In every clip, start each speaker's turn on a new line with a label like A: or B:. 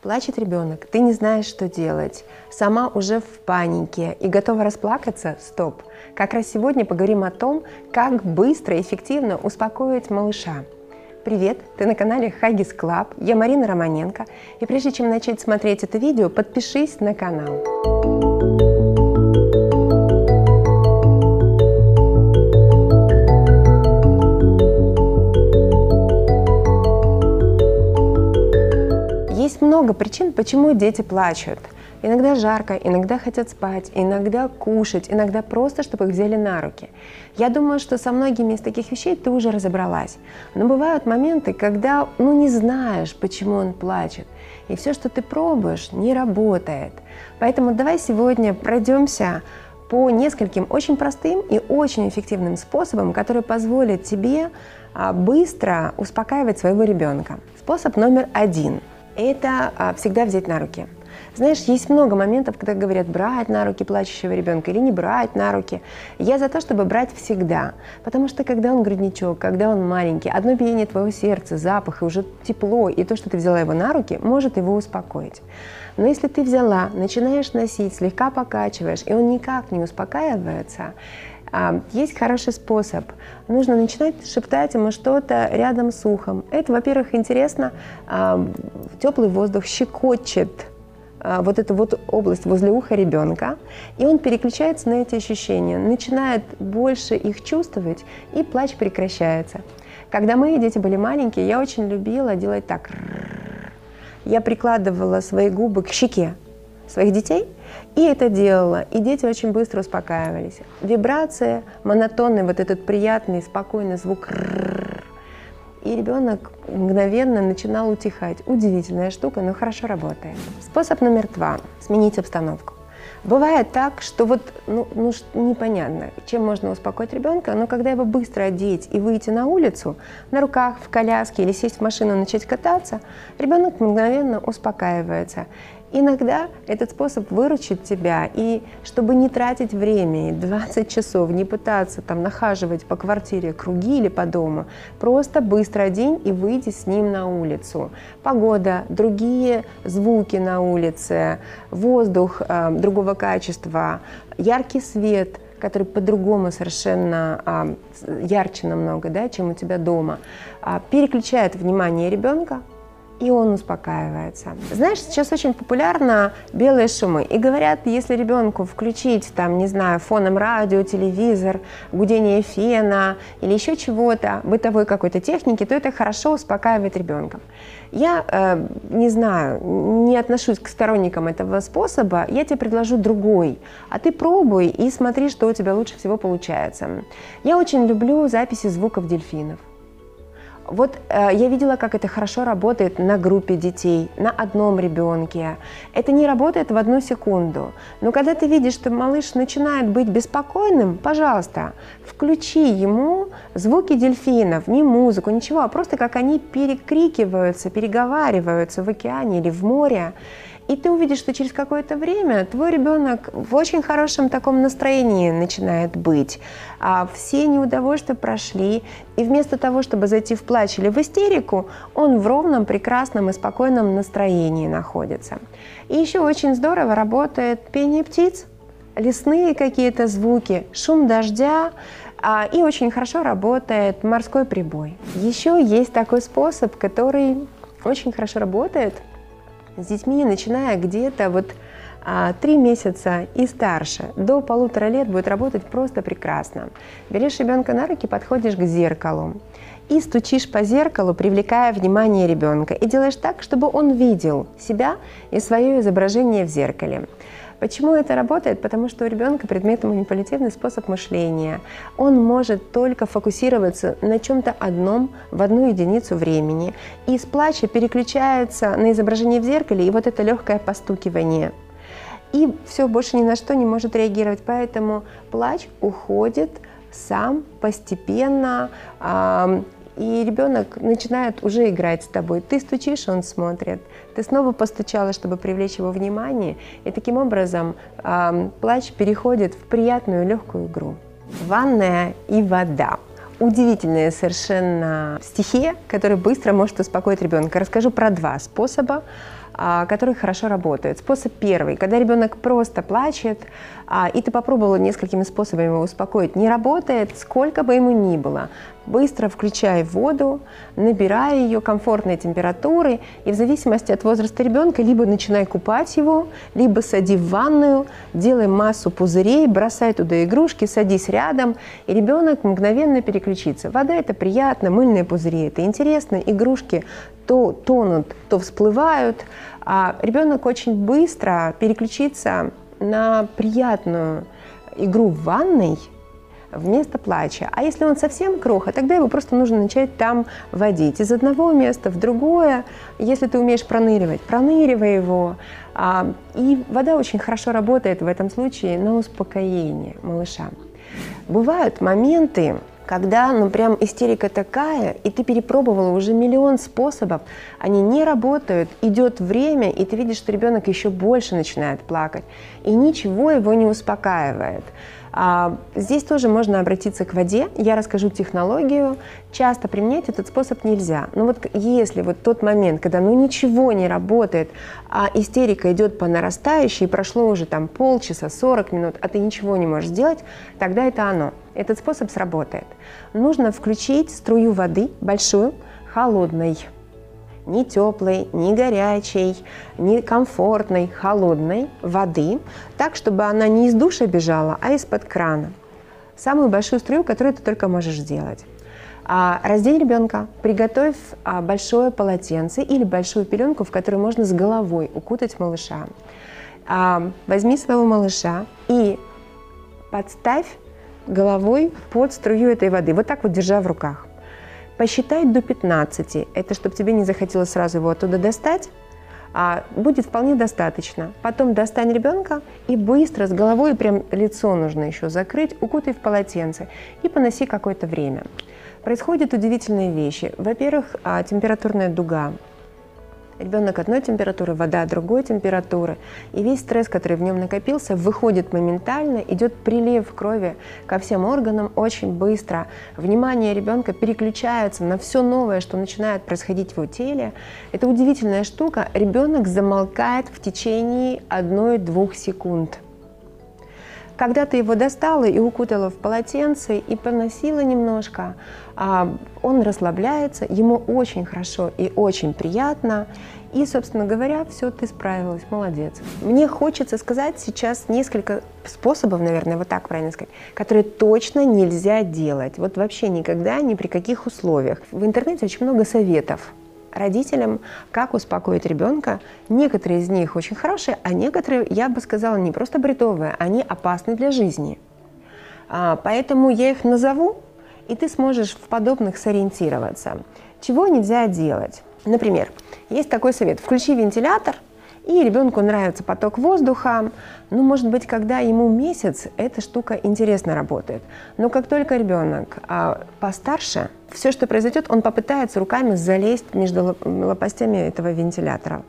A: Плачет ребенок, ты не знаешь, что делать, сама уже в панике и готова расплакаться? Стоп! Как раз сегодня поговорим о том, как быстро и эффективно успокоить малыша. Привет, ты на канале Huggies Club, я Марина Романенко, и прежде чем начать смотреть это видео, подпишись на канал. Есть много причин, почему дети плачут. Иногда жарко, иногда хотят спать, иногда кушать, иногда просто, чтобы их взяли на руки. Я думаю, что со многими из таких вещей ты уже разобралась. Но бывают моменты, когда ну, не знаешь, почему он плачет. И все, что ты пробуешь, не работает. Поэтому давай сегодня пройдемся по нескольким очень простым и очень эффективным способам, которые позволят тебе а, быстро успокаивать своего ребенка. Способ номер один – это а, всегда взять на руки. Знаешь, есть много моментов, когда говорят брать на руки плачущего ребенка или не брать на руки. Я за то, чтобы брать всегда. Потому что когда он грудничок, когда он маленький, одно биение твоего сердца, запах и уже тепло, и то, что ты взяла его на руки, может его успокоить. Но если ты взяла, начинаешь носить, слегка покачиваешь, и он никак не успокаивается, есть хороший способ. Нужно начинать шептать ему что-то рядом с ухом. Это, во-первых, интересно. А, теплый воздух щекочет а, вот эту вот область возле уха ребенка, и он переключается на эти ощущения, начинает больше их чувствовать, и плач прекращается. Когда мои дети были маленькие, я очень любила делать так. Я прикладывала свои губы к щеке своих детей, и это делала, и дети очень быстро успокаивались. Вибрация, монотонный вот этот приятный, спокойный звук, и ребенок мгновенно начинал утихать. Удивительная штука, но хорошо работает. Способ номер два – сменить обстановку. Бывает так, что вот ну, ну, непонятно, чем можно успокоить ребенка, но когда его быстро одеть и выйти на улицу, на руках, в коляске или сесть в машину и начать кататься, ребенок мгновенно успокаивается. Иногда этот способ выручит тебя, и чтобы не тратить время, 20 часов, не пытаться там нахаживать по квартире круги или по дому, просто быстро одень и выйди с ним на улицу. Погода, другие звуки на улице, воздух э, другого качества, яркий свет – который по-другому совершенно а, ярче намного, да, чем у тебя дома, а, переключает внимание ребенка и он успокаивается. Знаешь, сейчас очень популярно белые шумы. И говорят, если ребенку включить, там, не знаю, фоном радио, телевизор, гудение фена или еще чего-то, бытовой какой-то техники, то это хорошо успокаивает ребенка. Я э, не знаю, не отношусь к сторонникам этого способа, я тебе предложу другой, а ты пробуй и смотри, что у тебя лучше всего получается. Я очень люблю записи звуков дельфинов. Вот э, я видела, как это хорошо работает на группе детей, на одном ребенке. Это не работает в одну секунду. Но когда ты видишь, что малыш начинает быть беспокойным, пожалуйста, включи ему звуки дельфинов, не музыку, ничего, а просто как они перекрикиваются, переговариваются в океане или в море. И ты увидишь, что через какое-то время твой ребенок в очень хорошем таком настроении начинает быть. А все неудовольствия прошли, и вместо того, чтобы зайти в плач или в истерику, он в ровном, прекрасном и спокойном настроении находится. И еще очень здорово работает пение птиц, лесные какие-то звуки, шум дождя, а, и очень хорошо работает морской прибой. Еще есть такой способ, который очень хорошо работает – с детьми, начиная где-то вот а, три месяца и старше, до полутора лет будет работать просто прекрасно. Берешь ребенка на руки, подходишь к зеркалу и стучишь по зеркалу, привлекая внимание ребенка, и делаешь так, чтобы он видел себя и свое изображение в зеркале. Почему это работает? Потому что у ребенка предметно-манипулятивный способ мышления. Он может только фокусироваться на чем-то одном в одну единицу времени. И из плача переключается на изображение в зеркале и вот это легкое постукивание. И все, больше ни на что не может реагировать. Поэтому плач уходит сам постепенно, и ребенок начинает уже играть с тобой. Ты стучишь, он смотрит. Ты снова постучала, чтобы привлечь его внимание. И таким образом э, плач переходит в приятную легкую игру. Ванная и вода. Удивительная совершенно стихия, которая быстро может успокоить ребенка. Расскажу про два способа. а, который хорошо работает. Способ первый, когда ребенок просто плачет, а, и ты попробовала несколькими способами его успокоить, не работает, сколько бы ему ни было. Быстро включай воду, набирай ее комфортной температуры, и в зависимости от возраста ребенка либо начинай купать его, либо сади в ванную, делай массу пузырей, бросай туда игрушки, садись рядом, и ребенок мгновенно переключится. Вода это приятно, мыльные пузыри это интересно, игрушки то тонут, то всплывают, а ребенок очень быстро переключится на приятную игру в ванной вместо плача. А если он совсем кроха, тогда его просто нужно начать там водить из одного места в другое. Если ты умеешь проныривать, проныривай его. А, и вода очень хорошо работает в этом случае на успокоение малыша. Бывают моменты, когда, ну, прям истерика такая, и ты перепробовала уже миллион способов, они не работают, идет время, и ты видишь, что ребенок еще больше начинает плакать, и ничего его не успокаивает. А, здесь тоже можно обратиться к воде. Я расскажу технологию. Часто применять этот способ нельзя. Но вот если вот тот момент, когда ну ничего не работает, а истерика идет по нарастающей, и прошло уже там полчаса, 40 минут, а ты ничего не можешь сделать, тогда это оно. Этот способ сработает. Нужно включить струю воды большую, холодной ни теплой, ни горячей, ни комфортной, холодной воды, так, чтобы она не из душа бежала, а из-под крана. Самую большую струю, которую ты только можешь сделать. А, раздень ребенка, приготовь а, большое полотенце или большую пеленку, в которую можно с головой укутать малыша. А, возьми своего малыша и подставь головой под струю этой воды, вот так вот держа в руках. Посчитай до 15. Это чтобы тебе не захотелось сразу его оттуда достать. А будет вполне достаточно. Потом достань ребенка и быстро с головой, прям лицо нужно еще закрыть, укутай в полотенце и поноси какое-то время. Происходят удивительные вещи. Во-первых, а, температурная дуга Ребенок одной температуры, вода другой температуры. И весь стресс, который в нем накопился, выходит моментально, идет прилив крови ко всем органам очень быстро. Внимание ребенка переключается на все новое, что начинает происходить в его теле. Это удивительная штука. Ребенок замолкает в течение одной-двух секунд. Когда ты его достала и укутала в полотенце и поносила немножко, а, он расслабляется, ему очень хорошо и очень приятно. И, собственно говоря, все, ты справилась, молодец. Мне хочется сказать сейчас несколько способов, наверное, вот так правильно сказать, которые точно нельзя делать. Вот вообще никогда, ни при каких условиях. В интернете очень много советов родителям, как успокоить ребенка. Некоторые из них очень хорошие, а некоторые, я бы сказала, не просто бредовые, они опасны для жизни. А, поэтому я их назову, и ты сможешь в подобных сориентироваться. Чего нельзя делать? Например, есть такой совет. Включи вентилятор – и ребенку нравится поток воздуха. Ну, может быть, когда ему месяц, эта штука интересно работает. Но как только ребенок а, постарше, все, что произойдет, он попытается руками залезть между лопастями этого вентилятора.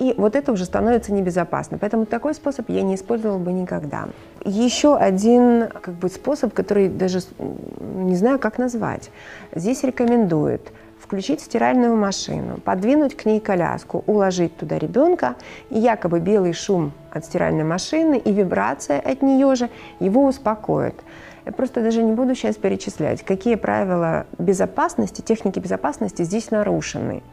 A: И вот это уже становится небезопасно. Поэтому такой способ я не использовала бы никогда. Еще один как бы, способ, который даже не знаю, как назвать. Здесь рекомендуют – включить стиральную машину, подвинуть к ней коляску, уложить туда ребенка, и якобы белый шум от стиральной машины и вибрация от нее же его успокоит. Я просто даже не буду сейчас перечислять, какие правила безопасности, техники безопасности здесь нарушены.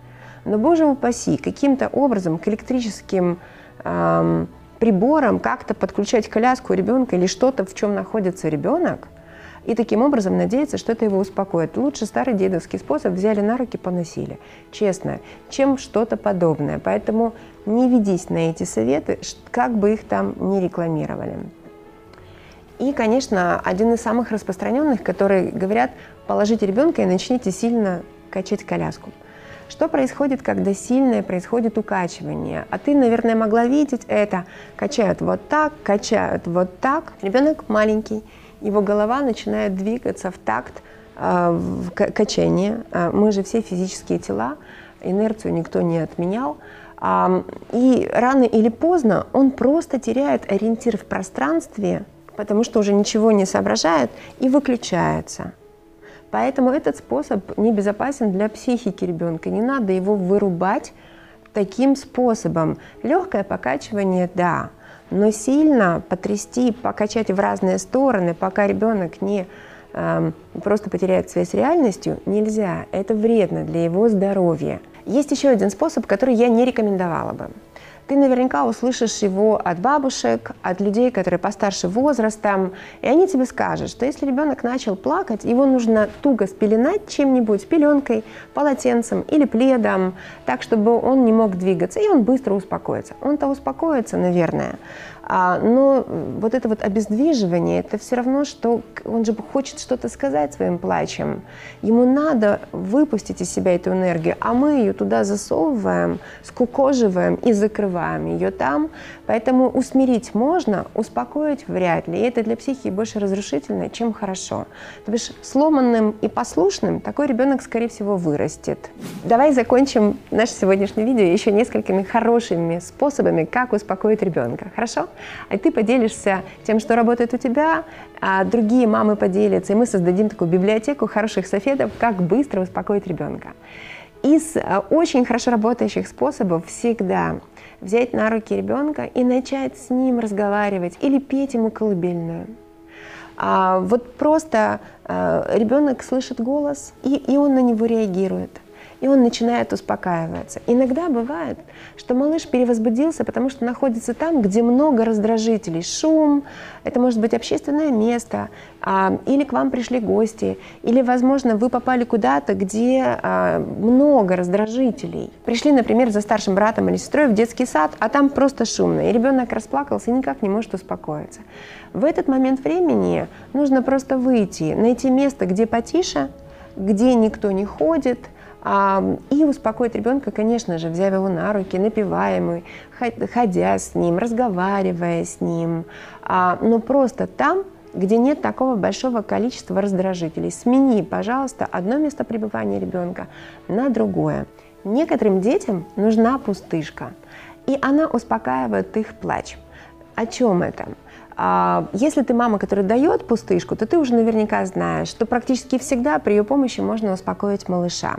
A: Но, боже упаси, каким-то образом к электрическим эм, приборам как-то подключать коляску ребенка или что-то, в чем находится ребенок – и таким образом надеяться, что это его успокоит. Лучше старый дедовский способ взяли на руки, поносили. Честно, чем что-то подобное. Поэтому не ведись на эти советы, как бы их там ни рекламировали. И, конечно, один из самых распространенных, которые говорят, положите ребенка и начните сильно качать коляску. Что происходит, когда сильное происходит укачивание? А ты, наверное, могла видеть это. Качают вот так, качают вот так. Ребенок маленький, его голова начинает двигаться в такт э, в качания. А, мы же все физические тела, инерцию никто не отменял. Э, и рано или поздно он просто теряет ориентир в пространстве, потому что уже ничего не соображает и выключается. Поэтому этот способ небезопасен для психики ребенка. Не надо его вырубать таким способом. Легкое покачивание, да, но сильно потрясти, покачать в разные стороны, пока ребенок не э, просто потеряет связь с реальностью, нельзя. Это вредно для его здоровья. Есть еще один способ, который я не рекомендовала бы. Ты наверняка услышишь его от бабушек, от людей, которые постарше возрастом, и они тебе скажут, что если ребенок начал плакать, его нужно туго спеленать чем-нибудь, пеленкой, полотенцем или пледом, так, чтобы он не мог двигаться, и он быстро успокоится. Он-то успокоится, наверное, но вот это вот обездвиживание, это все равно, что он же хочет что-то сказать своим плачем. Ему надо выпустить из себя эту энергию, а мы ее туда засовываем, скукоживаем и закрываем ее там. Поэтому усмирить можно, успокоить вряд ли. И это для психики больше разрушительно, чем хорошо. То бишь сломанным и послушным такой ребенок, скорее всего, вырастет. Давай закончим наше сегодняшнее видео еще несколькими хорошими способами, как успокоить ребенка. Хорошо? А ты поделишься тем, что работает у тебя, а другие мамы поделятся, и мы создадим такую библиотеку хороших советов, как быстро успокоить ребенка. Из а, очень хорошо работающих способов всегда взять на руки ребенка и начать с ним разговаривать или петь ему колыбельную. А вот просто а, ребенок слышит голос, и, и он на него реагирует и он начинает успокаиваться. Иногда бывает, что малыш перевозбудился, потому что находится там, где много раздражителей. Шум, это может быть общественное место, а, или к вам пришли гости, или, возможно, вы попали куда-то, где а, много раздражителей. Пришли, например, за старшим братом или сестрой в детский сад, а там просто шумно, и ребенок расплакался и никак не может успокоиться. В этот момент времени нужно просто выйти, найти место, где потише, где никто не ходит – и успокоить ребенка, конечно же, взяв его на руки, напивая ему, ходя с ним, разговаривая с ним, а, но просто там, где нет такого большого количества раздражителей. Смени, пожалуйста, одно место пребывания ребенка на другое. Некоторым детям нужна пустышка, и она успокаивает их плач. О чем это? А, если ты мама, которая дает пустышку, то ты уже наверняка знаешь, что практически всегда при ее помощи можно успокоить малыша.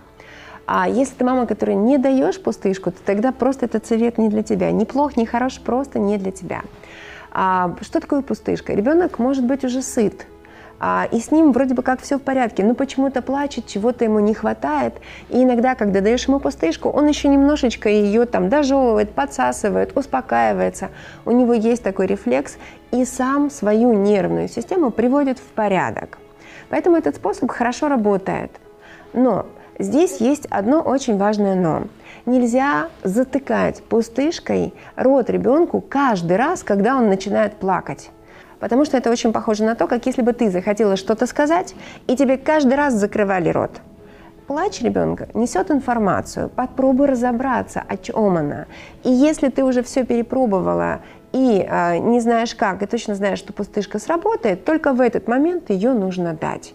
A: А если ты мама, которая не даешь пустышку, то тогда просто этот совет не для тебя. Ни плох, ни хорош, просто не для тебя. А, что такое пустышка? Ребенок может быть уже сыт, а, и с ним вроде бы как все в порядке, но почему-то плачет, чего-то ему не хватает. И иногда, когда даешь ему пустышку, он еще немножечко ее там дожевывает, подсасывает, успокаивается. У него есть такой рефлекс и сам свою нервную систему приводит в порядок. Поэтому этот способ хорошо работает. Но Здесь есть одно очень важное «но». Нельзя затыкать пустышкой рот ребенку каждый раз, когда он начинает плакать. Потому что это очень похоже на то, как если бы ты захотела что-то сказать, и тебе каждый раз закрывали рот. Плач ребенка несет информацию, попробуй разобраться, о чем она. И если ты уже все перепробовала и э, не знаешь как, и точно знаешь, что пустышка сработает, только в этот момент ее нужно дать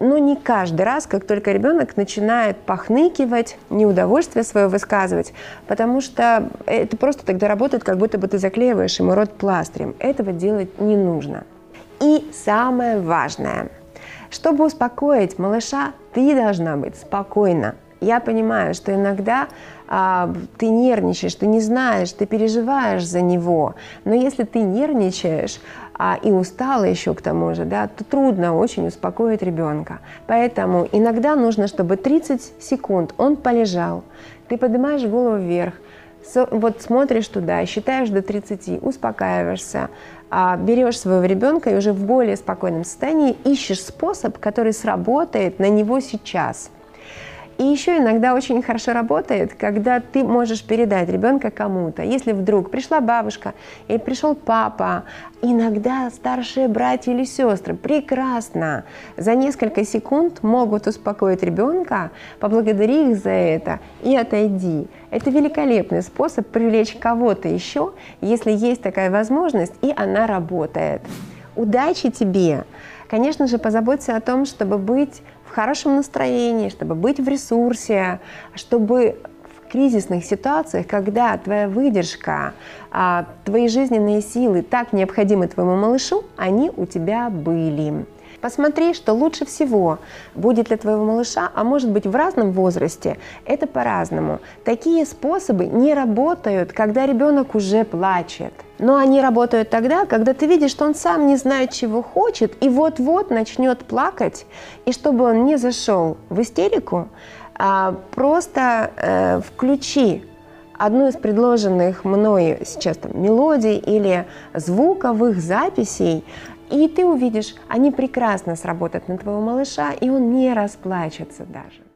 A: но не каждый раз, как только ребенок начинает похныкивать, неудовольствие свое высказывать, потому что это просто тогда работает, как будто бы ты заклеиваешь ему рот пластырем. Этого делать не нужно. И самое важное, чтобы успокоить малыша, ты должна быть спокойна. Я понимаю, что иногда а, ты нервничаешь, ты не знаешь, ты переживаешь за него. Но если ты нервничаешь, а, и устала еще к тому же, да, то трудно очень успокоить ребенка. Поэтому иногда нужно, чтобы 30 секунд он полежал, ты поднимаешь голову вверх, вот смотришь туда, считаешь до 30, успокаиваешься, а, берешь своего ребенка и уже в более спокойном состоянии ищешь способ, который сработает на него сейчас – и еще иногда очень хорошо работает, когда ты можешь передать ребенка кому-то. Если вдруг пришла бабушка или пришел папа, иногда старшие братья или сестры прекрасно за несколько секунд могут успокоить ребенка, поблагодари их за это и отойди. Это великолепный способ привлечь кого-то еще, если есть такая возможность, и она работает. Удачи тебе! Конечно же, позаботься о том, чтобы быть в хорошем настроении, чтобы быть в ресурсе, чтобы в кризисных ситуациях, когда твоя выдержка, а, твои жизненные силы так необходимы твоему малышу, они у тебя были. Посмотри, что лучше всего будет для твоего малыша, а может быть в разном возрасте, это по-разному. Такие способы не работают, когда ребенок уже плачет. Но они работают тогда, когда ты видишь, что он сам не знает, чего хочет, и вот-вот начнет плакать. И чтобы он не зашел в истерику, а, просто э, включи одну из предложенных мной сейчас там, мелодий или звуковых записей, и ты увидишь, они прекрасно сработают на твоего малыша, и он не расплачется даже.